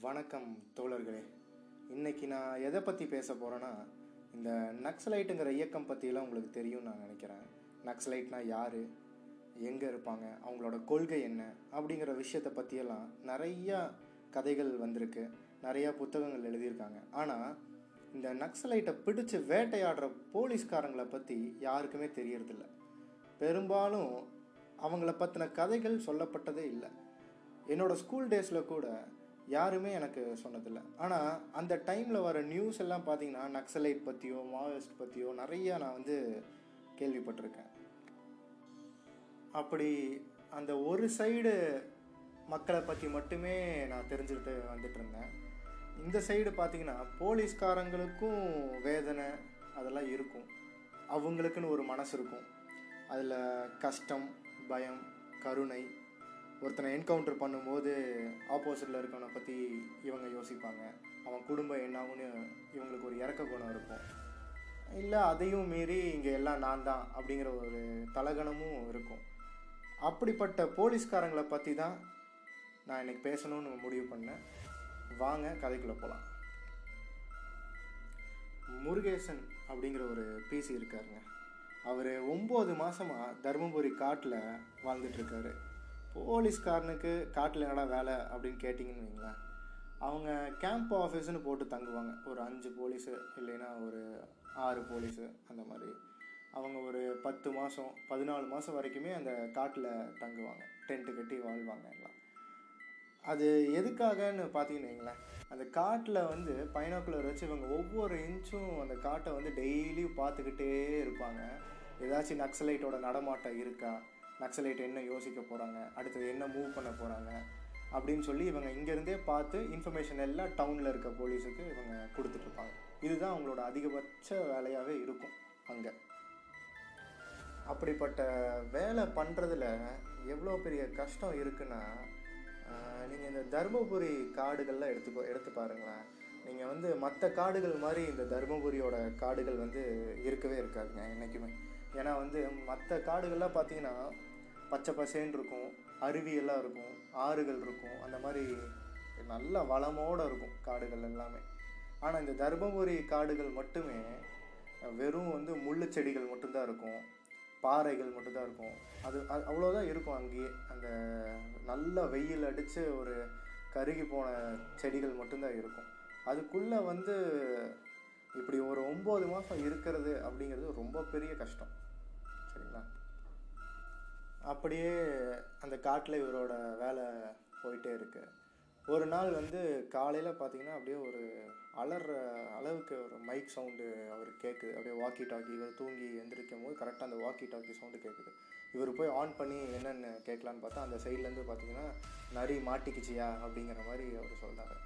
வணக்கம் தோழர்களே. இன்னைக்கு நான் எதை பற்றி பேச போகிறேன்னா இந்த நக்ஸலைட்டுங்கிற இயக்கம் பற்றியெல்லாம் உங்களுக்கு தெரியும்னு நான் நினைக்கிறேன். நக்ஸலைட்னா யார்? எங்கே இருப்பாங்க? அவங்களோட கொள்கை என்ன? அப்படிங்கிற விஷயத்தை பற்றியெல்லாம் நிறையா கதைகள் வந்திருக்கு. நிறையா புத்தகங்கள் எழுதியிருக்காங்க. ஆனால் இந்த நக்ஸலைட்டை பிடிச்சு வேட்டையாடுற போலீஸ்காரங்களை பற்றி யாருக்குமே தெரியறதில்ல. பெரும்பாலும் அவங்கள பற்றின கதைகள் சொல்லப்பட்டதே இல்லை. என்னோடய ஸ்கூல் டேஸில் கூட யாருமே எனக்கு சொன்னதில்லை. ஆனால் அந்த டைமில் வர நியூஸ் எல்லாம் பார்த்தீங்கன்னா நக்சலைட் பற்றியோ மாவோயிஸ்ட் பற்றியோ நிறையா நான் வந்து கேள்விப்பட்டிருக்கேன். அப்படி அந்த ஒரு சைடு மக்களை பற்றி மட்டுமே நான் தெரிஞ்சுக்கிட்டு வந்துட்டு இருந்தேன். இந்த சைடு பார்த்தீங்கன்னா போலீஸ்காரங்களுக்கும் வேதனை அதெல்லாம் இருக்கும். அவங்களுக்குன்னு ஒரு மனசு இருக்கும். அதில் கஷ்டம் பயம் கருணை ஒருத்தனை என்கவுண்டர் பண்ணும்போது ஆப்போசிட்டில் இருக்கவனை பற்றி இவங்க யோசிப்பாங்க. அவன் குடும்பம் என்னாகும்னு இவங்களுக்கு ஒரு இறக்க குணம் இருக்கும். இல்லை அதையும் மீறி இங்கே எல்லாம் நான் தான் அப்படிங்கிற ஒரு தலகணமும் இருக்கும். அப்படிப்பட்ட போலீஸ்காரங்களை பற்றி தான் நான் இன்றைக்கி பேசணும்னு முடிவு பண்ணேன். வாங்க கதைக்குள்ளே போகலாம் முருகேசன் அப்படிங்கிற ஒரு பிசி இருக்காருங்க. அவர் ஒம்பது மாதமாக தருமபுரி காட்டில் வாழ்ந்துட்டுருக்காரு போலீஸ்காரனுக்கு காட்டில் என்னடா வேலை அப்படின்னு கேட்டிங்கன்னு வைங்களேன். அவங்க கேம்ப் ஆஃபீஸ்னு போட்டு தங்குவாங்க. ஒரு அஞ்சு போலீஸு இல்லைன்னா ஒரு ஆறு போலீஸு அந்த மாதிரி. அவங்க ஒரு பத்து மாதம் பதினாலு மாதம் வரைக்குமே அந்த காட்டில் தங்குவாங்க. டென்ட்டு கட்டி வாழ்வாங்க எல்லாம். அது எதுக்காகன்னு பார்த்தீங்கன்னு வைங்களேன். அந்த காட்டில் வந்து பைனாக்குலர் வச்சு இவங்க ஒவ்வொரு இன்ச்சும் அந்த காட்டை வந்து டெய்லியும் பார்த்துக்கிட்டே இருப்பாங்க. ஏதாச்சும் நக்சலைட்டோட நடமாட்டம் இருக்கா? நக்சலைட் என்ன யோசிக்க போகிறாங்க அடுத்தது என்ன மூவ் பண்ண போகிறாங்க அப்படின்னு சொல்லி இவங்க இங்கேருந்தே பார்த்து இன்ஃபர்மேஷன் எல்லாம் டவுனில் இருக்க போலீஸுக்கு இவங்க கொடுத்துட்ருப்பாங்க இதுதான் அவங்களோட அதிகபட்ச வேலையாகவே இருக்கும் அங்கே. அப்படிப்பட்ட வேலை பண்ணுறதுல எவ்வளோ பெரிய கஷ்டம் இருக்குன்னா நீங்கள் இந்த தருமபுரி காடுகள்லாம் எடுத்துக்கோ எடுத்து பாருங்களேன். நீங்கள் வந்து மற்ற காடுகள் மாதிரி இந்த தருமபுரியோட காடுகள் வந்து இருக்கவே இருக்காதுங்க என்றைக்குமே ஏன்னா வந்து மற்ற காடுகள்லாம் பார்த்தீங்கன்னா பச்சை பசேன்னு இருக்கும் அருவியெல்லாம் இருக்கும் ஆறுகள் இருக்கும் அந்த மாதிரி நல்ல வளமோடு இருக்கும் காடுகள் எல்லாமே. ஆனால் இந்த தருமபுரி காடுகள் மட்டுமே வெறும் வந்து முள்ளு செடிகள் மட்டும்தான் இருக்கும் பாறைகள் மட்டும்தான் இருக்கும். அது அவ்வளோதான் இருக்கும் அங்கேயே. அந்த நல்ல வெயில் அடித்து ஒரு கருகி போன செடிகள் மட்டும்தான் இருக்கும். அதுக்குள்ளே வந்து இப்படி ஒரு ஒம்பது மாதம் இருக்கிறது அப்படிங்கிறது ரொம்ப பெரிய கஷ்டம். சரிங்களா? அப்படியே அந்த காட்டில் இவரோட வேலை போயிட்டே இருக்கு. ஒரு நாள் வந்து காலையில் பார்த்தீங்கன்னா அப்படியே ஒரு அலற அளவுக்கு ஒரு மைக் சவுண்டு அவர் கேட்குது அப்படியே வாக்கி டாக்கி இவர் தூங்கி எந்திரிக்கும் போது கரெக்டாக அந்த வாக்கி டாக்கி சவுண்டு கேட்குது இவர் போய் ஆன் பண்ணி என்னென்னு கேட்கலான்னு பார்த்தா அந்த சைட்லேருந்து பார்த்தீங்கன்னா நரி மாட்டிக்கிச்சியா அப்படிங்கிற மாதிரி அவர் சொல்கிறாரு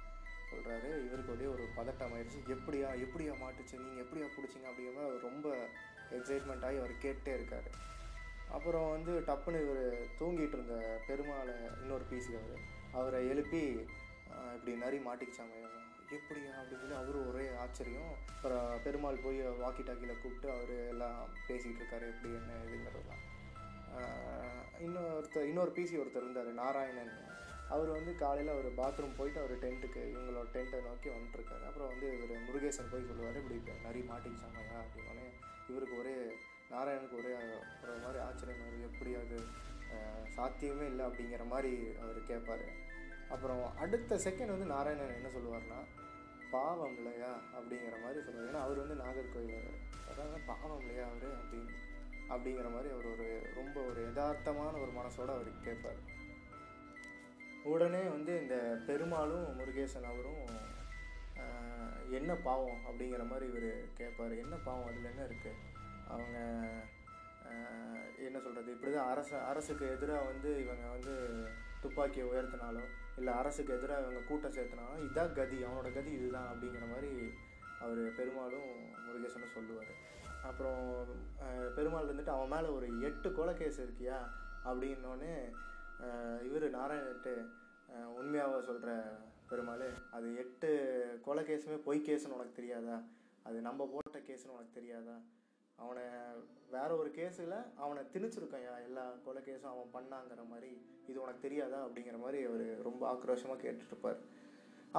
சொல்கிறாரு இவருக்கு அப்படியே ஒரு பதட்டம் ஆயிடுச்சு எப்படியா எப்படியா மாட்டுச்சு நீங்கள் எப்படியா பிடிச்சிங்க அப்படிங்கிற மாதிரி அவர் ரொம்ப எக்ஸைட்மெண்ட் ஆகி அவர் கேட்டே இருக்கார். அப்புறம் வந்து டப்புன்னு இவர் தூங்கிட்டு இருந்த பெருமாளை இன்னொரு பிசி அவர் அவரை எழுப்பி இப்படி நரி மாட்டிக்கிச்சாங்க எப்படியா? அப்படின்னு சொல்லி அவரும் ஒரே ஆச்சரியம். அப்புறம் பெருமாள் போய் வாக்கி டாக்கியில் கூப்பிட்டு அவர் எல்லாம் பேசிகிட்டு இருக்காரு எப்படி என்ன இதுங்கிறதெல்லாம் இன்னொருத்தர் இன்னொரு பிசி ஒருத்தர் இருந்தார் நாராயணன். அவர் வந்து காலையில் அவர் பாத்ரூம் போயிட்டு அவர் டென்ட்டுக்கு இவங்களோட டென்ட்டை நோக்கி வந்துட்டுருக்காரு அப்புறம் வந்து இவர் முருகேசன் போய் சொல்லுவார் இப்படி நிறைய மாட்டிக்கிச்சாங்கயா அப்படின்னோடனே இவருக்கு ஒரே நாராயணனுக்கு ஒரே ஒரு மாதிரி ஆச்சரியம் அவர் எப்படி அது சாத்தியமே இல்லை அப்படிங்கிற மாதிரி அவர் கேட்பார். அப்புறம் அடுத்த செகண்ட் வந்து நாராயணன் என்ன சொல்லுவார்னா பாவம் இல்லையா? அப்படிங்கிற மாதிரி சொல்லுவார். ஏன்னா அவர் வந்து நாகர்கோவில் அதாவது பாவம் இல்லையா அவர் அப்படின்னு அப்படிங்கிற மாதிரி அவர் ஒரு ரொம்ப ஒரு யதார்த்தமான ஒரு மனசோடு அவர் கேட்பார். உடனே வந்து இந்த பெருமாளும் முருகேசன் அவரும் என்ன பாவம்? அப்படிங்கிற மாதிரி இவர் கேட்பார். என்ன பாவம்? அதில் என்ன இருக்குது அவங்க என்ன சொல்கிறது இப்படி தான் அரசு அரசுக்கு எதிராக வந்து இவங்க வந்து துப்பாக்கியை உயர்த்தினாலோ இல்லை அரசுக்கு எதிராக இவங்க கூட்டம் சேர்த்தினாலும் இதான் கதி அவனோட கதி இதுதான் அப்படிங்கிற மாதிரி அவர் பெருமாளும் முருகேசனும் சொல்லுவார். அப்புறம் பெருமாள் இருந்துட்டு அவன் மேலே ஒரு எட்டு கொலை கேஸ் இருக்கியா? அப்படின்னோடனே இவர் நாராயணட்டு உண்மையாக சொல்கிற பெருமாள் அது எட்டு கொலை கேஸுமே பொய் கேஸுன்னு உனக்கு தெரியாதா? அது நம்ம போட்ட கேஸுன்னு உனக்கு தெரியாதா? அவனை வேற ஒரு கேஸில் அவனை திணிச்சிருக்கான். எல்லா கொலை கேஸும் அவன் பண்ணாங்கிற மாதிரி இது உனக்கு தெரியாதா அப்படிங்கிற மாதிரி அவர் ரொம்ப ஆக்ரோஷமாக கேட்டுட்ருப்பார்.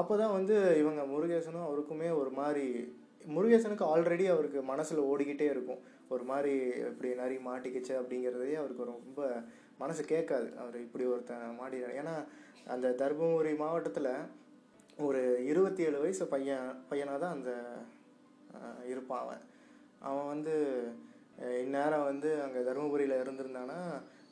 அப்போ தான் வந்து இவங்க முருகேசனும் அவருக்குமே ஒரு மாதிரி முருகேசனுக்கு ஆல்ரெடி அவருக்கு மனசில் ஓடிக்கிட்டே இருக்கும். ஒரு மாதிரி இப்படி நரி மாட்டிக்கிச்சு அப்படிங்கிறதே அவருக்கு ரொம்ப மனசு கேட்காது. அவர் இப்படி ஒருத்தன் மாடி ஏன்னா அந்த தருமபுரி மாவட்டத்தில் ஒரு இருபத்தி ஏழு வயசு பையன் பையனாக தான் அந்த இருப்பான் அவன். அவன் வந்து இந்நேரம் வந்து அங்கே தருமபுரியில் இருந்திருந்தான்னா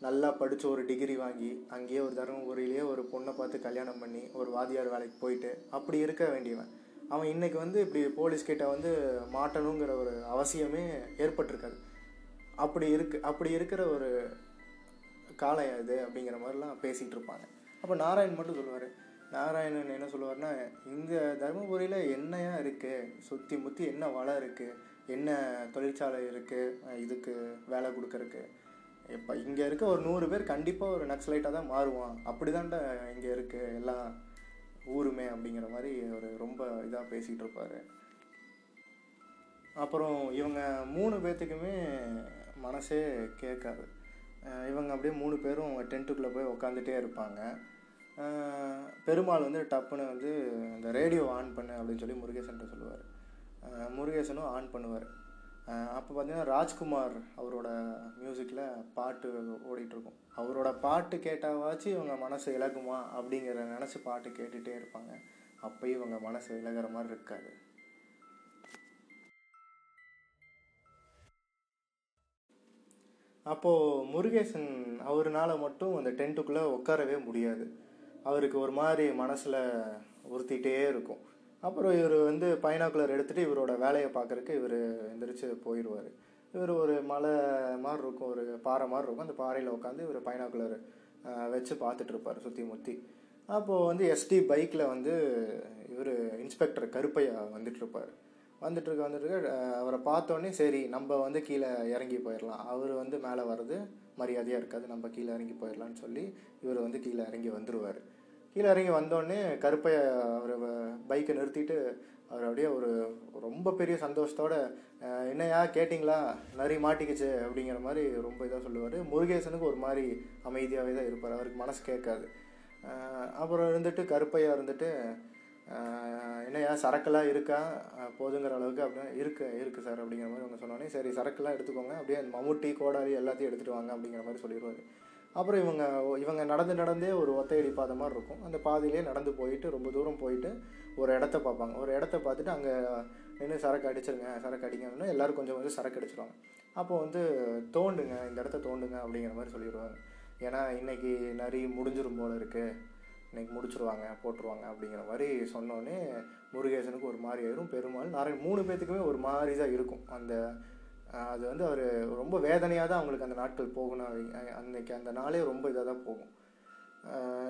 நல்லா படித்து ஒரு டிகிரி வாங்கி அங்கேயே ஒரு தருமபுரியிலேயே ஒரு பொண்ணை பார்த்து கல்யாணம் பண்ணி ஒரு வாதியார் வேலைக்கு போயிட்டு அப்படி இருக்க வேண்டியவன். அவன் இன்னைக்கு வந்து இப்படி போலீஸ் கிட்ட வந்து மாட்டணுங்கிற ஒரு அவசியமே ஏற்பட்டிருக்காது. அப்படி இருக்கு அப்படி இருக்கிற ஒரு காலம் இது அப்படிங்கிற மாதிரிலாம் பேசிகிட்டு இருப்பாங்க. அப்போ நாராயண் மட்டும் சொல்லுவார். நாராயணன் என்ன சொல்லுவார்னா இந்த தருமபுரியில் என்னையா இருக்குது சுற்றி முற்றி என்ன வளம் இருக்குது என்ன தொழிற்சாலை இருக்குது இதுக்கு வேலை கொடுக்கறக்கு இப்போ இங்கே இருக்க ஒரு நூறு பேர் கண்டிப்பாக ஒரு நக்ஸலைட்டாக தான் மாறுவான். அப்படி தான்டா இங்கே இருக்குது எல்லாம் ஊருமே அப்படிங்கிற மாதிரி ஒரு ரொம்ப இதாக பேசிகிட்டு இருப்பார். அப்புறம் இவங்க மூணு பேர்த்துக்குமே மனசே கேட்காது. இவங்க அப்படியே மூணு பேரும் டென்ட்டுக்குள்ளே போய் உக்காந்துட்டே இருப்பாங்க. பெருமாள் வந்து டப்புன்னு வந்து இந்த ரேடியோ ஆன் பண்ணு அப்படின்னு சொல்லி முருகேசன்ட்ட சொல்லுவார். முருகேசனும் ஆன் பண்ணுவார். அப்போ பார்த்தீங்கன்னா ராஜ்குமார் அவரோட மியூசிக்கில் பாட்டு ஓடிட்டுருக்கும். அவரோட பாட்டு கேட்டாவாச்சு இவங்க மனசு இழகுமா அப்படிங்கிற நினச்சி பாட்டு கேட்டுகிட்டே இருப்பாங்க. அப்போயும் இவங்க மனசு இழகிற மாதிரி இருக்காது. அப்போது முருகேசன் அவர்னால மட்டும் அந்த டென்ட்டுக்குள்ளே உட்காரவே முடியாது. அவருக்கு ஒரு மாதிரி மனசில் உறுத்திட்டே இருக்கும். அப்புறம் இவர் வந்து பைனாக்குலர் எடுத்துகிட்டு இவரோட வேலையை பார்க்குறக்கு இவர் எந்திரிச்சு போயிடுவார். இவர் ஒரு மலை மாதிரி இருக்கும் ஒரு பாறை மாதிரி இருக்கும். அந்த பாறையில் உட்காந்து இவர் பைனாக்குலர் வச்சு பார்த்துட்ருப்பார் சுற்றி முற்றி அப்போது வந்து எஸ்டி பைக்கில் வந்து இவர் இன்ஸ்பெக்டர் கருப்பையா வந்துட்டுருப்பார் வந்துட்டுருக்க வந்துட்டுருக்க அவரை பார்த்தோன்னே சரி நம்ம வந்து கீழே இறங்கி போயிடலாம். அவர் வந்து மேலே வர்றது மரியாதையாக இருக்காது. நம்ம கீழே இறங்கி போயிடலான்னு சொல்லி இவர் வந்து கீழே இறங்கி வந்துடுவார் கீழே இறங்கி வந்தோடனே கருப்பைய அவர் பைக்கை நிறுத்திட்டு அவர் அப்படியே ஒரு ரொம்ப பெரிய சந்தோஷத்தோட என்னையா கேட்டிங்களா? நரி மாட்டிக்கிச்சு அப்படிங்கிற மாதிரி ரொம்ப இதாக சொல்லுவார். முருகேசனுக்கு ஒரு மாதிரி அமைதியாகவே தான் இருப்பார். அவருக்கு மனசு கேட்காது. அப்புறம் இருந்துட்டு கருப்பையா இருந்துட்டு என்னையா சரக்கெல்லாம் இருக்கா? போதுங்கிற அளவுக்கு அப்படின்னா இருக்கு இருக்குது சார் அப்படிங்கிற மாதிரி அவங்க சொன்னோன்னே சரி சரக்கெல்லாம் எடுத்துக்கோங்க. அப்படியே மம்முட்டி கோடாரி எல்லாத்தையும் எடுத்துகிட்டு வாங்க அப்படிங்கிற மாதிரி சொல்லிடுவார். அப்புறம் இவங்க இவங்க நடந்து நடந்தே ஒரு ஒத்தையடி பாதை மாதிரி இருக்கும். அந்த பாதையிலே நடந்து போயிட்டு ரொம்ப தூரம் போயிட்டு ஒரு இடத்த பார்ப்பாங்க. ஒரு இடத்த பார்த்துட்டு அங்கே நின்று சரக்கு அடிச்சிருங்க சரக்கு அடிங்கன்னா எல்லோரும் கொஞ்சம் கொஞ்சம் சரக்கு அடிச்சிருவாங்க. அப்போ வந்து தோண்டுங்க இந்த இடத்த தோண்டுங்க அப்படிங்கிற மாதிரி சொல்லிடுவாங்க. ஏன்னா இன்னைக்கு நரி முடிஞ்சிரும் போல் இருக்குது இன்றைக்கி முடிச்சிருவாங்க போட்டுருவாங்க அப்படிங்கிற மாதிரி சொன்னோடனே முருகேசனுக்கு ஒரு மாதிரி ஆயிரும். பெருமாள் நிறைய மூணு பேர்த்துக்குமே ஒரு மாதிரி தான் இருக்கும். அந்த அது வந்து அவர் ரொம்ப வேதனையாக தான் அவங்களுக்கு அந்த நாட்கள் போகணும் அன்னைக்கு அந்த நாளே ரொம்ப இதாக தான் போகும்.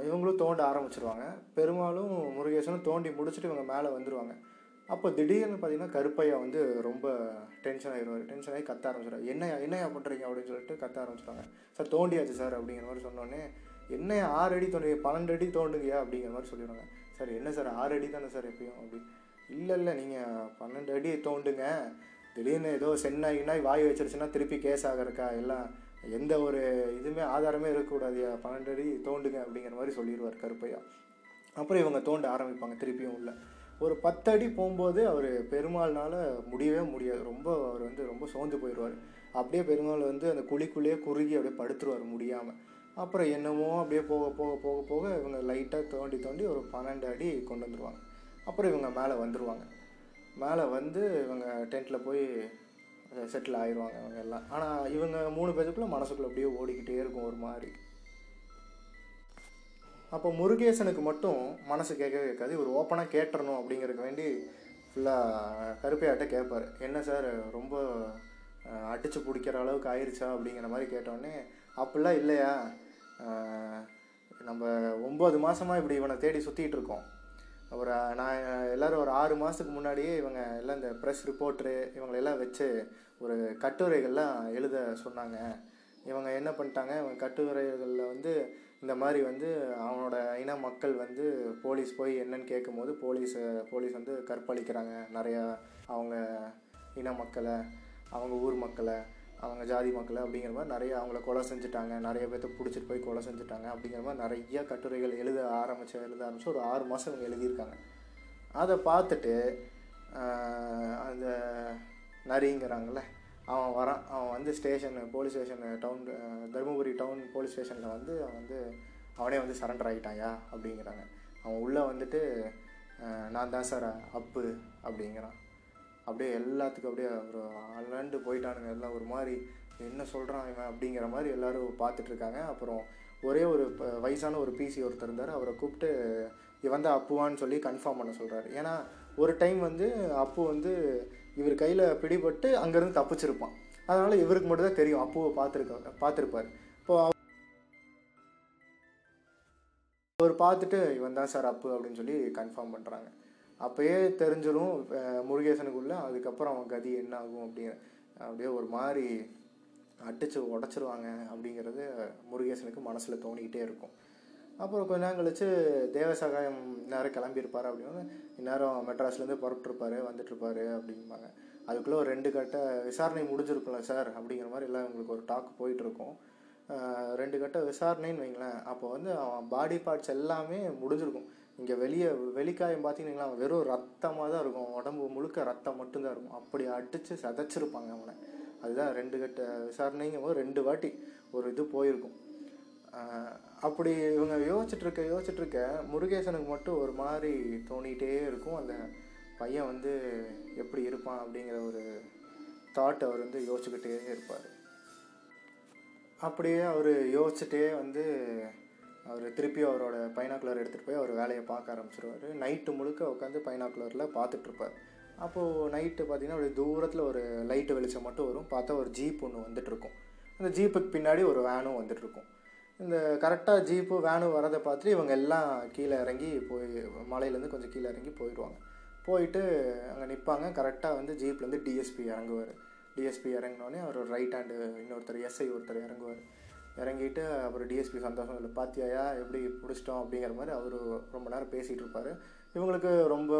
இவங்களும் தோண்ட ஆரம்பிச்சிருவாங்க. பெருமாளும் முருகேசனும் தோண்டி முடிச்சுட்டு இவங்க மேலே வந்துடுவாங்க அப்போ திடீர்னு பார்த்தீங்கன்னா கருப்பையா வந்து ரொம்ப டென்ஷன் ஆகிடுவார் டென்ஷன் ஆகி கத்த ஆரம்பிச்சிடுவார் என்னையா என்னையா பண்ணுறீங்க அப்படின்னு சொல்லிட்டு கத்த ஆரம்பிச்சிடுவாங்க சார் தோண்டியாச்சு சார் அப்படிங்கிற மாதிரி சொன்னோன்னே என்ன ஆறு அடி தோண்டி பன்னெண்டு அடி தோண்டுங்கயா அப்படிங்கிற மாதிரி சொல்லிடுவாங்க. சார் என்ன சார்? ஆறு அடி தானே சார் எப்பயும்? அப்படி இல்லை இல்லை நீங்கள் பன்னெண்டு அடி தோண்டுங்க. திடீர்னு ஏதோ சென்னாயினாய் வாய் வச்சிருச்சுன்னா திருப்பி கேஸ் ஆகிறக்கா? எல்லாம் எந்த ஒரு இதுவுமே ஆதாரமே இருக்கக்கூடாதுயா? பன்னெண்டு அடி தோண்டுங்க அப்படிங்கிற மாதிரி சொல்லிடுவார் கருப்பையா. அப்புறம் இவங்க தோண்ட ஆரம்பிப்பாங்க திருப்பியும் உள்ள. ஒரு பத்து அடி போகும்போது அவர் பெருமாள்னால முடியவே முடியாது. ரொம்ப அவர் வந்து ரொம்ப சோர்ந்து போயிடுவார். அப்படியே பெருமாள் வந்து அந்த குழிக்குள்ளேயே குறுகி அப்படியே படுத்துருவார் முடியாமல் அப்புறம் என்னமோ அப்படியே போக போக போக போக இவங்க லைட்டாக தோண்டி தோண்டி ஒரு பன்னெண்டு அடி கொண்டு வந்துடுவாங்க அப்புறம் இவங்க மேலே வந்துடுவாங்க மேலே வந்து இவங்க டென்ட்டில் போய் செட்டில் ஆயிடுவாங்க அவங்க எல்லாம். ஆனால் இவங்க மூணு பேருக்குள்ளே மனசுக்குள்ள அப்படியே ஓடிக்கிட்டே இருக்கும் ஒரு மாதிரி. அப்போ முருகேசனுக்கு மட்டும் மனசு கேட்கவே கேட்காது இவர் ஓப்பனாக கேட்டுறணும் அப்படிங்கிறதுக்கு வேண்டி ஃபுல்லாக கருப்பையாட்ட கேட்பார். என்ன சார் ரொம்ப அடித்து அடிச்சு பிடிக்கிற அளவுக்கு ஆயிடுச்சா அப்படிங்கிற மாதிரி கேட்டோடனே அப்படிலாம் இல்லையா? நம்ம ஒம்பது மாதமாக இப்படி இவனை தேடி சுற்றிட்டு இருக்கோம். ஒரு நான் எல்லாரும் ஒரு ஆறு மாதத்துக்கு முன்னாடியே இவங்க எல்லாம் இந்த ப்ரெஸ் ரிப்போர்ட்ரு இவங்களெல்லாம் வச்சு ஒரு கட்டுரைகள்லாம் எழுத சொன்னாங்க. இவங்க என்ன பண்ணிட்டாங்க? இவங்க கட்டுரைகளில் வந்து இந்த மாதிரி வந்து அவனோட இன மக்கள் வந்து போலீஸ் போய் என்னன்னு கேட்கும்போது போலீஸ் போலீஸ் வந்து கற்பழிக்கிறாங்க. நிறையா அவங்க இன மக்களை அவங்க ஊர் மக்களை. அவங்க ஜாதி மக்களை அப்படிங்கிற மாதிரி நிறைய அவங்கள கொலை செஞ்சுட்டாங்க. நிறைய பேர்த்த பிடிச்சிட்டு போய் கொலை செஞ்சுட்டாங்க அப்படிங்கிற மாதிரி நிறைய கட்டுரைகள் எழுத ஆரம்பிச்சு எழுத ஆரம்பித்து ஒரு ஆறு மாதம் இவங்க எழுதியிருக்காங்க. அதை பார்த்துட்டு அந்த நரிங்கிறாங்கல்ல அவன் வரான். அவன் வந்து station police station town Dharmapuri town police ஸ்டேஷனில் வந்து அவன் வந்து அவனே வந்து சரண்டர் ஆகிட்டாயா அப்படிங்கிறாங்க. அவன் உள்ளே வந்துட்டு நான் தான் சார் அப்பு அப்படிங்கிறான். அப்படியே எல்லாத்துக்கும் அப்படியே ஒரு அலண்டு போயிட்டானுங்க. எல்லாம் ஒரு மாதிரி என்ன சொல்கிறான் இவன்? அப்படிங்கிற மாதிரி எல்லோரும் பார்த்துட்ருக்காங்க. அப்புறம் ஒரே ஒரு வயசான ஒரு பிசி ஒருத்தர் இருந்தார். அவரை கூப்பிட்டு இவன் தான் அப்புவான்னு சொல்லி கன்ஃபார்ம் பண்ண சொல்கிறாரு ஏன்னா ஒரு டைம் வந்து அப்பு வந்து இவர் கையில் பிடிபட்டு அங்கேருந்து தப்பிச்சிருப்பான். அதனால் இவருக்கு மட்டும் தான் தெரியும் அப்புவை பார்த்துருக்க பார்த்துருப்பார். இப்போது அவர் பார்த்துட்டு இவன் தான் சார் அப்பு அப்படின்னு சொல்லி கன்ஃபார்ம் பண்ணுறாங்க அப்போயே தெரிஞ்சிடும் முருகேசனுக்குள்ளே முருகேசனுக்குள்ள அதுக்கப்புறம் அவன் கதி என்ன ஆகும் அப்படிங்கிற அப்படியே ஒரு மாதிரி அடிச்சு உடச்சிருவாங்க அப்படிங்கிறது முருகேசனுக்கு மனசில் தோணிக்கிட்டே இருக்கும். அப்புறம் கொஞ்ச நேரம் கழிச்சு தேவசகாயம் இந்நேரம் கிளம்பியிருப்பார் அப்படின்னு இந்நேரம் மெட்ராஸ்லேருந்து புறப்பட்டுருப்பாரு வந்துட்டுருப்பாரு அப்படிம்பாங்க. அதுக்குள்ளே ஒரு ரெண்டு கட்ட விசாரணை முடிஞ்சிருக்கும்ல சார் அப்படிங்கிற மாதிரி எல்லாம் உங்களுக்கு ஒரு டாக் போயிட்டுருக்கும். ரெண்டு கட்ட விசாரணைன்னு வைங்களேன் அப்போ வந்து அவன் பாடி பார்ட்ஸ் எல்லாமே முடிஞ்சிருக்கும். இங்கே வெளியே வெளிக்காயம் பார்த்தீங்கன்னா வெறும் ரத்தமாக தான் இருக்கும் உடம்பு முழுக்க ரத்தம் மட்டும்தான் இருக்கும். அப்படி அடித்து சதைச்சிருப்பாங்க அவனை. அதுதான் ரெண்டு கட்ட விசாரணைங்கும் போது ரெண்டு வாட்டி ஒரு இது போயிருக்கும். அப்படி இவங்க யோசிச்சுட்ருக்க இருக்க முருகேசனுக்கு மட்டும் ஒரு மாதிரி தோணிகிட்டே இருக்கும். அந்த பையன் வந்து எப்படி இருப்பான் அப்படிங்கிற ஒரு தாட் அவர் வந்து யோசிச்சுக்கிட்டே இருப்பார். அப்படியே அவர் யோசிச்சுட்டே வந்து அவர் திருப்பி அவரோட பைனாக்குலர் எடுத்துகிட்டு போய் அவர் வேலையை பார்க்க ஆரம்பிச்சிருவார். நைட்டு முழுக்க உட்காந்து பைனாக்குலரில் பார்த்துட்ருப்பார் அப்போது நைட்டு பார்த்தீங்கன்னா அப்படியே தூரத்தில் ஒரு லைட்டு வெளிச்சம் மட்டும் வரும். பார்த்தா ஒரு ஜீப் ஒன்று வந்துட்டுருக்கும் அந்த ஜீப்புக்கு பின்னாடி ஒரு வேனும் வந்துட்டுருக்கும் இந்த கரெக்டாக ஜீப்பு வேனும் வரதை பார்த்துட்டு இவங்க எல்லாம் கீழே இறங்கி போய் மலையிலேருந்து கொஞ்சம் கீழே இறங்கி போயிடுவாங்க. போயிட்டு அங்கே நிற்பாங்க கரெக்டாக வந்து ஜீப்லேருந்து டிஎஸ்பி இறங்குவார். டிஎஸ்பி இறங்கினோடனே அவர் ரைட் ஹேண்டு இன்னொருத்தர் எஸ்ஐ ஒருத்தர் இறங்குவார். இறங்கிட்டு அப்புறம் டிஎஸ்பி சந்தோஷம் இல்லை. பாத்தியாயா எப்படி பிடிச்சிட்டோம் அப்படிங்கிற மாதிரி அவர் ரொம்ப நேரம் பேசிகிட்டு இருப்பார். இவங்களுக்கு ரொம்ப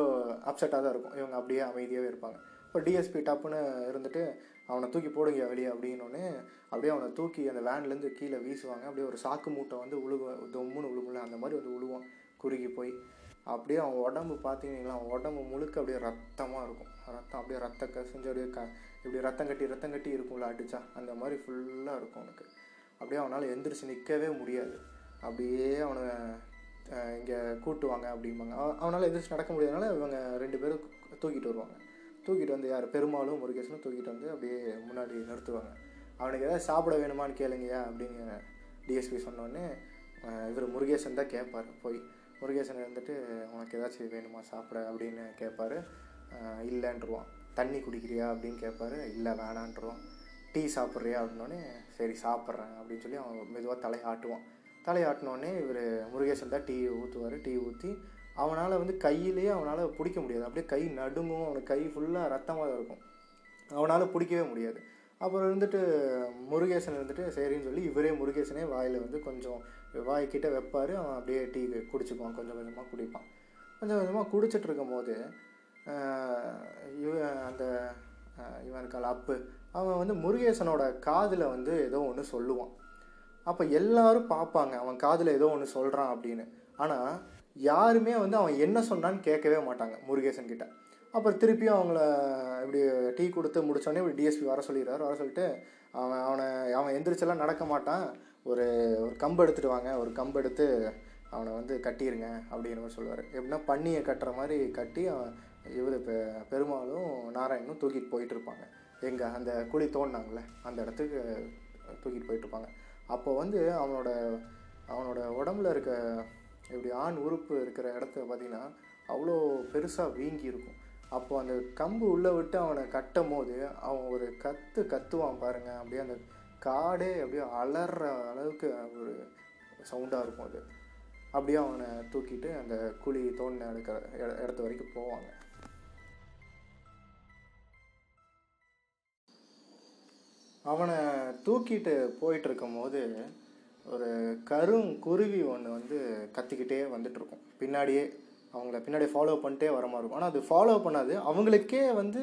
அப்செட்டாக தான் இருக்கும். இவங்க அப்படியே அமைதியாகவே இருப்பாங்க. இப்போ டிஎஸ்பி டப்புன்னு இருந்துட்டு அவனை தூக்கி போடுங்க வெளியே அப்படின்னோடனே அப்படியே அவனை தூக்கி அந்த வேன்லேருந்து கீழே வீசுவாங்க. அப்படியே ஒரு சாக்கு மூட்டை வந்து உழுவ தொம்முன்னு உழுவுல அந்த மாதிரி வந்து உழுவான் குறுகி போய் அப்படியே அவன் உடம்பு பார்த்தீங்கன்னா அவன் உடம்பு முழுக்க அப்படியே ரத்தமாக இருக்கும். ரத்தம் அப்படியே ரத்த கசிஞ்சு அப்படியே க இப்படி ரத்தம் கட்டி ரத்தம் கட்டி இருக்கும்ல அடிச்சா. அந்த மாதிரி ஃபுல்லாக இருக்கும் அவனுக்கு. அப்படியே அவனால் எந்திரிச்சு நிற்கவே முடியாது. அப்படியே அவனை இங்கே கூட்டுவாங்க அப்படிம்பாங்க. அவனால் எந்திரிச்சு நடக்க முடியாதனால இவங்க ரெண்டு பேரும் தூக்கிட்டு வருவாங்க. தூக்கிட்டு வந்து யார்? பெருமாளும் முருகேசனும் தூக்கிட்டு வந்து அப்படியே முன்னாடி நிறுத்துவாங்க. அவனுக்கு ஏதாவது சாப்பிட வேணுமான்னு கேளுங்கய்யா அப்படின்னு டிஎஸ்பி சொன்னோடனே இவர் முருகேசன் தான் கேட்பார் போய் முருகேசன் இருந்துட்டு உனக்கு ஏதாச்சும் வேணுமா சாப்பிட? அப்படின்னு கேட்பாரு இல்லைன்றவான் தண்ணி குடிக்கிறியா? அப்படின்னு கேட்பாரு இல்லை வேணான்றோம் டீ சாப்பிட்றியா அப்படின்னோடனே சரி சாப்பிட்றேன் அப்படின்னு சொல்லி அவன் மெதுவாக தலையாட்டுவான் தலையாட்டினோடனே இவர் முருகேசன் தான் டீ ஊற்றுவார் டீ ஊற்றி அவனால் வந்து கையிலேயே அவனால் பிடிக்க முடியாது. அப்படியே கை நடுங்கும் அவனுக்கு கை ஃபுல்லாக ரத்தமாக இருக்கும். அவனால் பிடிக்கவே முடியாது. அப்புறம் இருந்துட்டு முருகேசன் இருந்துட்டு சரின்னு சொல்லி இவரே முருகேசனே வாயில் வந்து கொஞ்சம் வாய்க்கிட்ட வைப்பார். அவன் அப்படியே டீ குடிச்சுக்குவான். கொஞ்சம் கொஞ்சமாக குடிப்பான். கொஞ்சம் கொஞ்சமாக குடிச்சிட்டு இருக்கும்போது இவ அந்த இவன் இருக்கால அப்பு. அவன் வந்து முருகேசனோட காதில் வந்து ஏதோ ஒன்று சொல்லுவான். அப்போ எல்லாரும் பார்ப்பாங்க அவன் காதில் ஏதோ ஒன்று சொல்கிறான் அப்படின்னு. ஆனால் யாருமே வந்து அவன் என்ன சொன்னான்னு கேட்கவே மாட்டாங்க முருகேசன் கிட்ட. அப்புறம் திருப்பியும் அவங்கள இப்படி டீ கொடுத்து முடிச்சோடனே இப்படி டிஎஸ்பி வர சொல்லிடுறாரு. வர சொல்லிட்டு அவன் அவனை அவன் எந்திரிச்செல்லாம் நடக்க மாட்டான். ஒரு ஒரு கம்பு எடுத்துட்டு வாங்க ஒரு கம்பு எடுத்து அவனை வந்து கட்டிடுங்க அப்படிங்கிற மாதிரி சொல்லுவார். எப்படின்னா பன்னியை கட்டுற மாதிரி கட்டி அவன் இவர் பெ பெருமாளும் நாராயணும் தூக்கிட்டு போயிட்டுருப்பாங்க எங்கள் எங்கே அந்த குழி தோண்டினாங்களே அந்த இடத்துக்கு தூக்கிட்டு போயிட்டுருப்பாங்க அப்போ வந்து அவனோட அவனோட உடம்புல இருக்க இப்படி ஆண் உறுப்பு இருக்கிற இடத்த பார்த்திங்கன்னா அவ்வளோ பெருசாக வீங்கி இருக்கும். அப்போ அந்த கம்பு உள்ளே விட்டு அவனை கட்டும் போது அவன் ஒரு கத்து கத்துவான் பாருங்க. அப்படியே அந்த காடே அப்படியே அலற அளவுக்கு ஒரு சவுண்டாக இருக்கும் அது. அப்படியே அவனை தூக்கிட்டு அந்த குழி தோண்டின எடுக்கிற இடத்த இடத்து வரைக்கும் போவாங்க. அவனை தூக்கிட்டு போயிட்டு இருக்கும்போது ஒரு கரும் குருவி ஒன்று வந்து கத்திக்கிட்டே வந்துட்டு இருக்கும் பின்னாடியே அவங்கள பின்னாடி ஃபாலோ பண்ணிட்டே வர மாதிரி இருக்கும். ஆனால் அது ஃபாலோ பண்ணாது. அவங்களுக்கே வந்து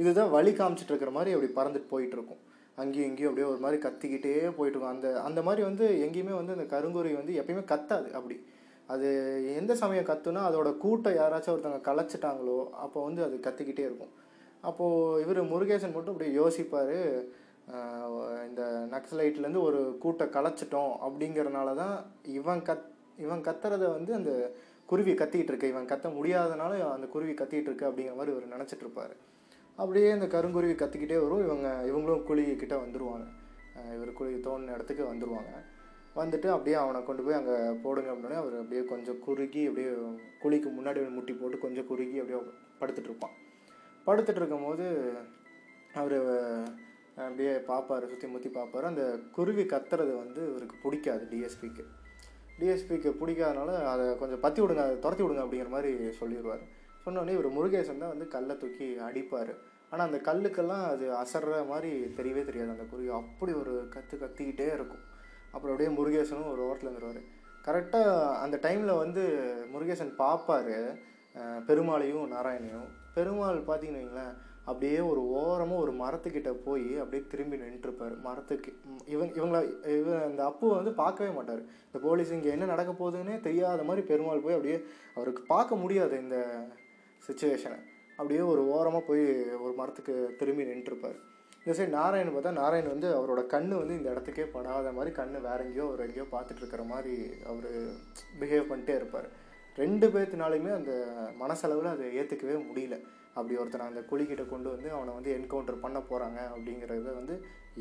இதுதான் வழி காமிச்சிட்டு இருக்கிற மாதிரி அப்படி பறந்துட்டு போயிட்டு இருக்கும் அங்கேயும் இங்கேயும் அப்படியே ஒரு மாதிரி கத்திக்கிட்டே போயிட்டு இருக்கும் அந்த அந்த மாதிரி வந்து எங்கேயுமே வந்து அந்த கருங்குருவி வந்து எப்பயுமே கத்தாது அப்படி. அது எந்த சமயம் கத்துனா அதோட கூட்டம் யாராச்சும் ஒருத்தவங்க கலைச்சிட்டாங்களோ அப்போ வந்து அது கத்திக்கிட்டே இருக்கும். அப்போது இவர் முருகேசன் மட்டும் அப்படியே யோசிப்பார் இந்த நக்சலைட்லேருந்து ஒரு கூட்டை கலைச்சிட்டோம் அப்படிங்கிறனால தான் இவன் கத் இவன் கத்துறத வந்து அந்த குருவி கத்திக்கிட்டு இருக்கு. இவன் கத்த முடியாதனால அந்த குருவி கத்திக்கிட்டு இருக்கு அப்படிங்கிற மாதிரி இவர் நினச்சிட்டு இருப்பார். அப்படியே இந்த கருங்குருவி கத்திக்கிட்டே வரும். இவங்க இவங்களும் குழி வந்துடுவாங்க இவர் குழி தோணுன இடத்துக்கு வந்துடுவாங்க வந்துட்டு அப்படியே அவனை கொண்டு போய் அங்கே போடுங்க அப்படின்னே அவர் அப்படியே கொஞ்சம் குறுகி அப்படியே குழிக்கு முன்னாடி முட்டி போட்டு கொஞ்சம் குறுகி அப்படியே படுத்துட்டு இருப்பான். படுத்துட்டு இருக்கும்போது அவர் அப்படியே பார்ப்பாரு சுற்றி முற்றி பார்ப்பாரு அந்த குருவி கத்துறது வந்து இவருக்கு பிடிக்காது டிஎஸ்பிக்கு டிஎஸ்பிக்கு பிடிக்காதனால அதை கொஞ்சம் பற்றி விடுங்க அதை துரத்தி விடுங்க அப்படிங்கிற மாதிரி சொல்லிடுவார் சொன்னோடனே இவர் முருகேசன் தான் வந்து கல்லை தூக்கி அடிப்பார். ஆனால் அந்த கல்லுக்கெல்லாம் அது அசர்ற மாதிரி தெரியவே தெரியாது அந்த குருவி. அப்படி ஒரு கற்று கத்திக்கிட்டே இருக்கும். அப்புறம் அப்படியே முருகேசனும் ஒரு ஓரத்தில் இருந்துருவார். கரெக்டாக அந்த டைமில் வந்து முருகேசன் பார்ப்பாரு பெருமாளையும் நாராயணையும். பெருமாள் பார்த்தீங்கன்னு வைங்களேன் அப்படியே ஒரு ஓரமாக ஒரு மரத்துக்கிட்ட போய் அப்படியே திரும்பி நின்றுருப்பார் மரத்துக்கு இவன் இவங்க இவங்கள இவன் அந்த அப்புவை வந்து பார்க்கவே மாட்டார். இந்த போலீஸ் இங்கே என்ன நடக்க போகுதுன்னே தெரியாத மாதிரி பெருமாள் போய் அப்படியே அவருக்கு பார்க்க முடியாது இந்த சுச்சுவேஷனை அப்படியே ஒரு ஓரமாக போய் ஒரு மரத்துக்கு திரும்பி நின்றுருப்பார் இந்த சைடு நாராயண் பார்த்தா நாராயண் வந்து அவரோட கண்ணு வந்து இந்த இடத்துக்கே படாத மாதிரி கண் வேற எங்கேயோ ஒரு எங்கேயோ பார்த்துட்டு இருக்கிற மாதிரி அவர் பிஹேவ் பண்ணிட்டே இருப்பார். ரெண்டு பேர்த்தினாலையுமே அந்த மனசளவில் அதை ஏற்றுக்கவே முடியல. அப்படி ஒருத்தனை அந்த குழிக்கிட்ட கொண்டு வந்து அவனை வந்து என்கவுண்டர் பண்ண போகிறாங்க அப்படிங்கிறத வந்து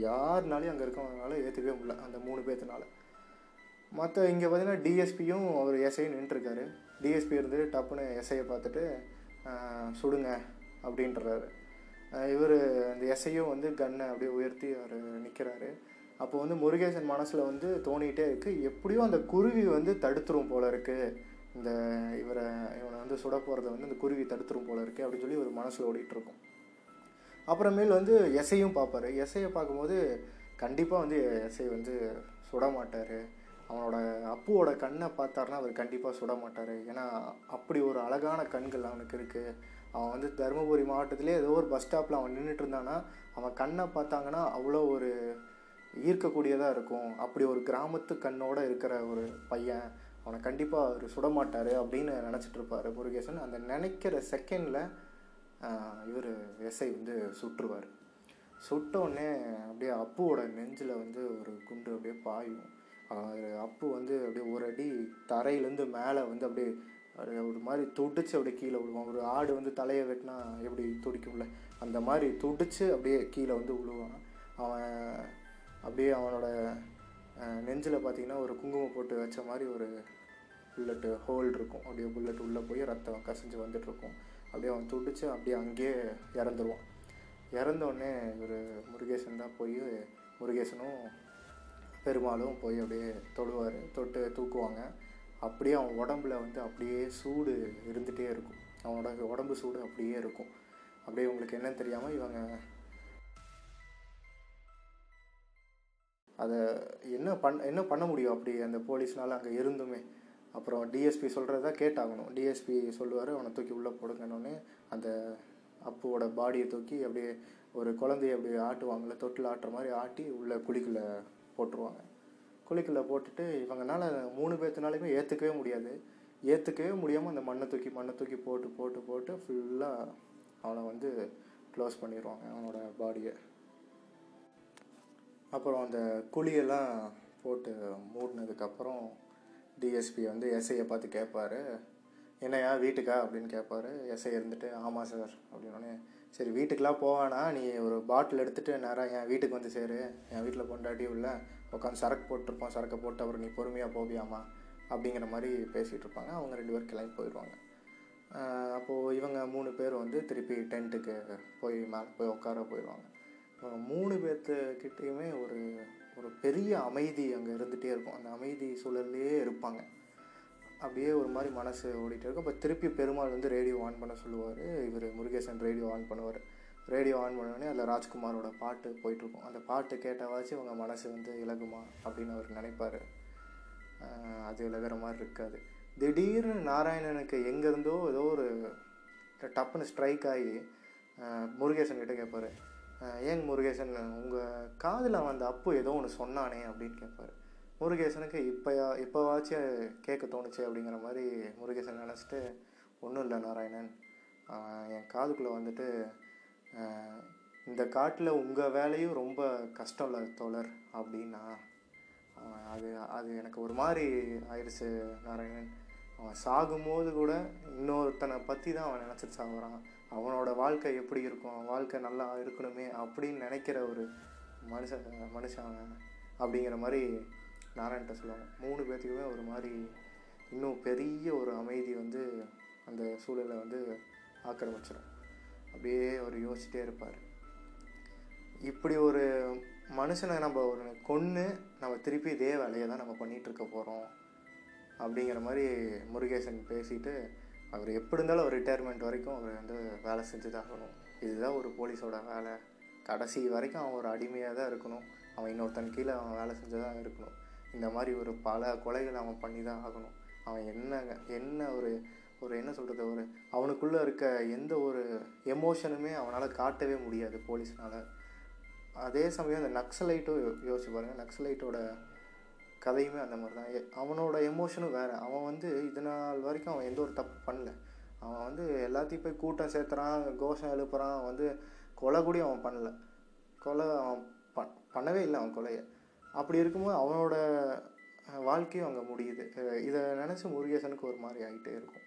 யாருனாலையும் அங்கே இருக்கவங்களால ஏற்றுக்கவே முடியல அந்த மூணு பேர்த்தினால மற்ற இங்கே பார்த்தீங்கன்னா டிஎஸ்பியும் அவர் எஸ்ஐயும் நின்றுருக்காரு. டிஎஸ்பி இருந்து டப்புன்னு எஸ்ஐயை பார்த்துட்டு சுடுங்க அப்படின்றாரு. இவர் அந்த எஸ்ஐயும் வந்து கன்னை அப்படியே உயர்த்தி அவர் நிற்கிறாரு அப்போ வந்து முருகேசன் மனசில் வந்து தோணிகிட்டே இருக்குது எப்படியும் அந்த குருவி வந்து தடுத்துரும் போல இருக்குது இந்த இவரை இவனை வந்து சுட போகிறத வந்து இந்த குருவி தடுத்துரும் போல இருக்குது அப்படின்னு சொல்லி ஒரு மனசில் ஓடிட்டு இருக்கும். அப்புறமேல் வந்து எஸ்ஐயும் பார்ப்பாரு. எஸ்ஐயை பார்க்கும்போது கண்டிப்பாக வந்து எஸ்ஐ வந்து சுட மாட்டார். அவனோட அப்புவோட கண்ணை பார்த்தாருன்னா அவர் கண்டிப்பாக சுட மாட்டார். ஏன்னா அப்படி ஒரு அழகான கண்கள் அவனுக்கு இருக்குது அவன் வந்து தருமபுரி மாவட்டத்திலே ஏதோ ஒரு பஸ் ஸ்டாப்பில் அவன் நின்றுட்டு இருந்தானா அவன் கண்ணை பார்த்தாங்கன்னா அவ்வளோ ஒரு ஈர்க்கக்கூடியதாக இருக்கும். அப்படி ஒரு கிராமத்து கண்ணோடு இருக்கிற ஒரு பையன் அவனை கண்டிப்பாக அவர் சுடமாட்டார் அப்படின்னு நினச்சிட்டு இருப்பார் முருகேசன். அந்த நினைக்கிற செகண்டில் இவர் எஸ்ஐ வந்து சுட்டுருவார் சுட்டோடனே அப்படியே அப்புவோட நெஞ்சில் வந்து ஒரு குண்டு அப்படியே பாயும். அப்பு வந்து அப்படியே ஒரு அடி தரையிலேருந்து மேலே வந்து அப்படியே ஒரு ஒரு மாதிரி துடிச்சு அப்படியே கீழே விழுவான். ஒரு ஆடு வந்து தலையை வெட்டினா எப்படி துடிக்கும்ல? அந்த மாதிரி துடிச்சு அப்படியே கீழே வந்து விழுவான். அவன் அப்படியே அவனோட நெஞ்சில் பார்த்தீங்கன்னா ஒரு குங்குமம் போட்டு வச்ச மாதிரி ஒரு புல்லட்டு ஹோல் இருக்கும். அப்படியே புல்லட் உள்ளே போய் ரத்தம் கசிஞ்சு வந்துட்டுருக்கும். அப்படியே அவன் துடிச்சு அப்படியே அங்கேயே இறந்துருவான். இறந்தோடனே ஒரு முருகேசன் தான் போய் முருகேசனும் பெருமாளும் போய் அப்படியே தொடுவார். தொட்டு தூக்குவாங்க. அப்படியே அவன் உடம்புல வந்து அப்படியே சூடு இருந்துகிட்டே இருக்கும். அவனோட உடம்பு சூடு அப்படியே இருக்கும். அப்படியே உங்களுக்கு என்னன்னு தெரியாமல் இவங்க அதை என்ன பண் என்ன பண்ண முடியும் அப்படி அந்த போலீஸ்னால அங்கே இருந்துமே? அப்புறம் டிஎஸ்பி சொல்கிறத கேட்டாகணும். டிஎஸ்பி சொல்லுவார் அவனை தூக்கி உள்ளே போடுங்கன்னொடனே அந்த அப்புவோட பாடியை தூக்கி அப்படியே ஒரு குழந்தைய அப்படியே ஆட்டுவாங்கள்ல தொட்டில் ஆட்டுற மாதிரி ஆட்டி உள்ளே குழிக்குள்ளே போட்டுருவாங்க. குழிக்குள்ளே போட்டுட்டு இவங்கனால மூணு பேர்த்தினாலுமே ஏற்றுக்கவே முடியாது. ஏற்றுக்கவே முடியாமல் அந்த மண்ணை தூக்கி மண்ணை தூக்கி போட்டு போட்டு போட்டு ஃபுல்லாக அவனை வந்து க்ளோஸ் பண்ணிடுவாங்க அவனோட பாடியை அப்புறம் அந்த குழியெல்லாம் போட்டு மூடினதுக்கப்புறம் டிஎஸ்பி வந்து எஸ்ஐயை பார்த்து கேட்பார் என்னையா வீட்டுக்கா? அப்படின்னு கேட்பாரு எஸ்ஐ இருந்துட்டு ஆமாம் சார் அப்படின்னோடனே சரி வீட்டுக்கெலாம் போவானா நீ ஒரு பாட்டில் எடுத்துகிட்டு நேராக என் வீட்டுக்கு வந்து சேரு. என் வீட்டில் பொண்டாட்டி உள்ள உட்காந்து சரக்கு போட்டிருப்போம். சரக்கை போட்டு அப்புறம் நீ பொறுமையாக போவியாமா அப்படிங்கிற மாதிரி பேசிகிட்டு இருப்பாங்க அவங்க ரெண்டு பேர் கிளம்பி போயிடுவாங்க. அப்போது இவங்க மூணு பேர் வந்து திருப்பி டென்ட்டுக்கு போய் மேலே போய் உட்கார போயிடுவாங்க. மூணு பேர்த்துக்கிட்டேயுமே ஒரு ஒரு பெரிய அமைதி அங்கே இருந்துகிட்டே இருக்கும். அந்த அமைதி சூழல்லையே இருப்பாங்க. அப்படியே ஒரு மாதிரி மனசு ஓடிட்டு இருக்கும். அப்போ திருப்பி பெருமாள் வந்து ரேடியோ ஆன் பண்ண சொல்லுவார். இவர் முருகேசன் ரேடியோ ஆன் பண்ணுவார். ரேடியோ ஆன் பண்ணோடனே அதில் ராஜ்குமாரோட பாட்டு போயிட்டுருக்கும். அந்த பாட்டு கேட்டவாச்சும் இவங்க மனசு வந்து இலகுமா அப்படின்னு அவர் நினைப்பார். அது இலகிற மாதிரி இருக்காது. திடீர்னு நாராயணனுக்கு எங்கேருந்தோ ஏதோ ஒரு டப்புன்னு ஸ்ட்ரைக் ஆகி முருகேசன் கிட்டே கேட்பார் ஏன் முருகேசன் உங்கள் காதில் அவன் அந்த அப்பு ஏதோ ஒன்று சொன்னானே அப்படின்னு கேட்பாரு முருகேசனுக்கு இப்போயா இப்போவாச்சும் கேட்க தோணுச்சு அப்படிங்கிற மாதிரி முருகேசன் நினச்சிட்டு ஒன்றும் இல்லை நாராயணன். என் காதுக்குள்ளே வந்துட்டு இந்த காட்டில் உங்கள் வேலையும் ரொம்ப கஷ்டம் இல்லை தோழர் அப்படின்னா அவன் அது அது எனக்கு ஒரு மாதிரி ஆயிடுச்சு நாராயணன். அவன் சாகும்போது கூட இன்னொருத்தனை பற்றி தான் அவன் நினச்சிட்டு சாகுறான். அவனோட வாழ்க்கை எப்படி இருக்கும்? அவன் வாழ்க்கை நல்லா இருக்கணுமே அப்படின்னு நினைக்கிற ஒரு மனுஷன் மனுஷன் அப்படிங்கிற மாதிரி நாராயண்கிட்ட சொல்லுவாங்க. மூணு பேர்த்துக்குமே ஒரு மாதிரி இன்னும் பெரிய ஒரு அமைதி வந்து அந்த சூழலை வந்து ஆக்கிரமிச்சிடும் அப்படியே அவர் யோசிச்சிட்டே இருப்பார். இப்படி ஒரு மனுஷனை நம்ம ஒரு கொன்று நம்ம திருப்பி இதே வேலையை தான் நம்ம பண்ணிகிட்ருக்க போகிறோம் அப்படிங்கிற மாதிரி முருகேசன் பேசிட்டு அவர் எப்படி இருந்தாலும் அவர் ரிட்டையர்மெண்ட் வரைக்கும் அவர் வந்து வேலை செஞ்சு தான் ஆகணும். இதுதான் ஒரு போலீஸோட வேலை. கடைசி வரைக்கும் அவன் ஒரு அடிமையாக தான் இருக்கணும். அவன் இன்னொருத்தன் கீழே அவன் வேலை செஞ்சு தான் இருக்கணும். இந்த மாதிரி ஒரு பல கொலைகள் அவன் பண்ணி தான் ஆகணும். அவன் என்ன என்ன ஒரு ஒரு என்ன சொல்கிறது ஒரு அவனுக்குள்ளே இருக்க எந்த ஒரு எமோஷனுமே அவனால் காட்டவே முடியாது போலீஸ்னால். அதே சமயம் அந்த நக்சலைட்டும் யோ- யோசிச்சு பாருங்கள் நக்சலைட்டோட கதையுமே அந்த மாதிரி தான். அவனோட எமோஷனும் வேறு. அவன் வந்து இது நாள் வரைக்கும் அவன் எந்த ஒரு தப்பு பண்ணல. அவன் வந்து எல்லாத்தையும் போய் கூட்டம் சேர்த்துறான் கோஷம் எழுப்புறான். வந்து கொலை கூட அவன் பண்ணல. கொலை அவன் ப பண்ணவே இல்லை அவன் கொலையை. அப்படி இருக்கும்போது அவனோட வாழ்க்கையும் அங்கே முடியுது. இதை நினச்சி முருகேசனுக்கு ஒரு மாதிரி ஆகிட்டே இருக்கும்.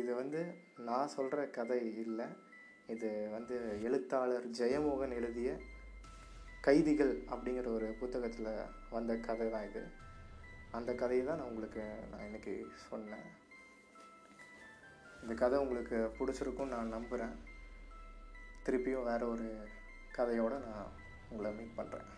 இது வந்து நான் சொல்கிற கதை இல்லை. இது வந்து எழுத்தாளர் ஜெயமோகன் எழுதிய கைதிகள் அப்படிங்கிற ஒரு புத்தகத்தில் வந்த கதை தான் இது. அந்த கதையை தான் நான் உங்களுக்கு நான் இன்னைக்கு சொன்னேன். இந்த கதை உங்களுக்கு பிடிச்சிருக்கும்னு நான் நம்புகிறேன் திருப்பியும் வேறு ஒரு கதையோடு நான் உங்களை மீட் பண்ணுறேன்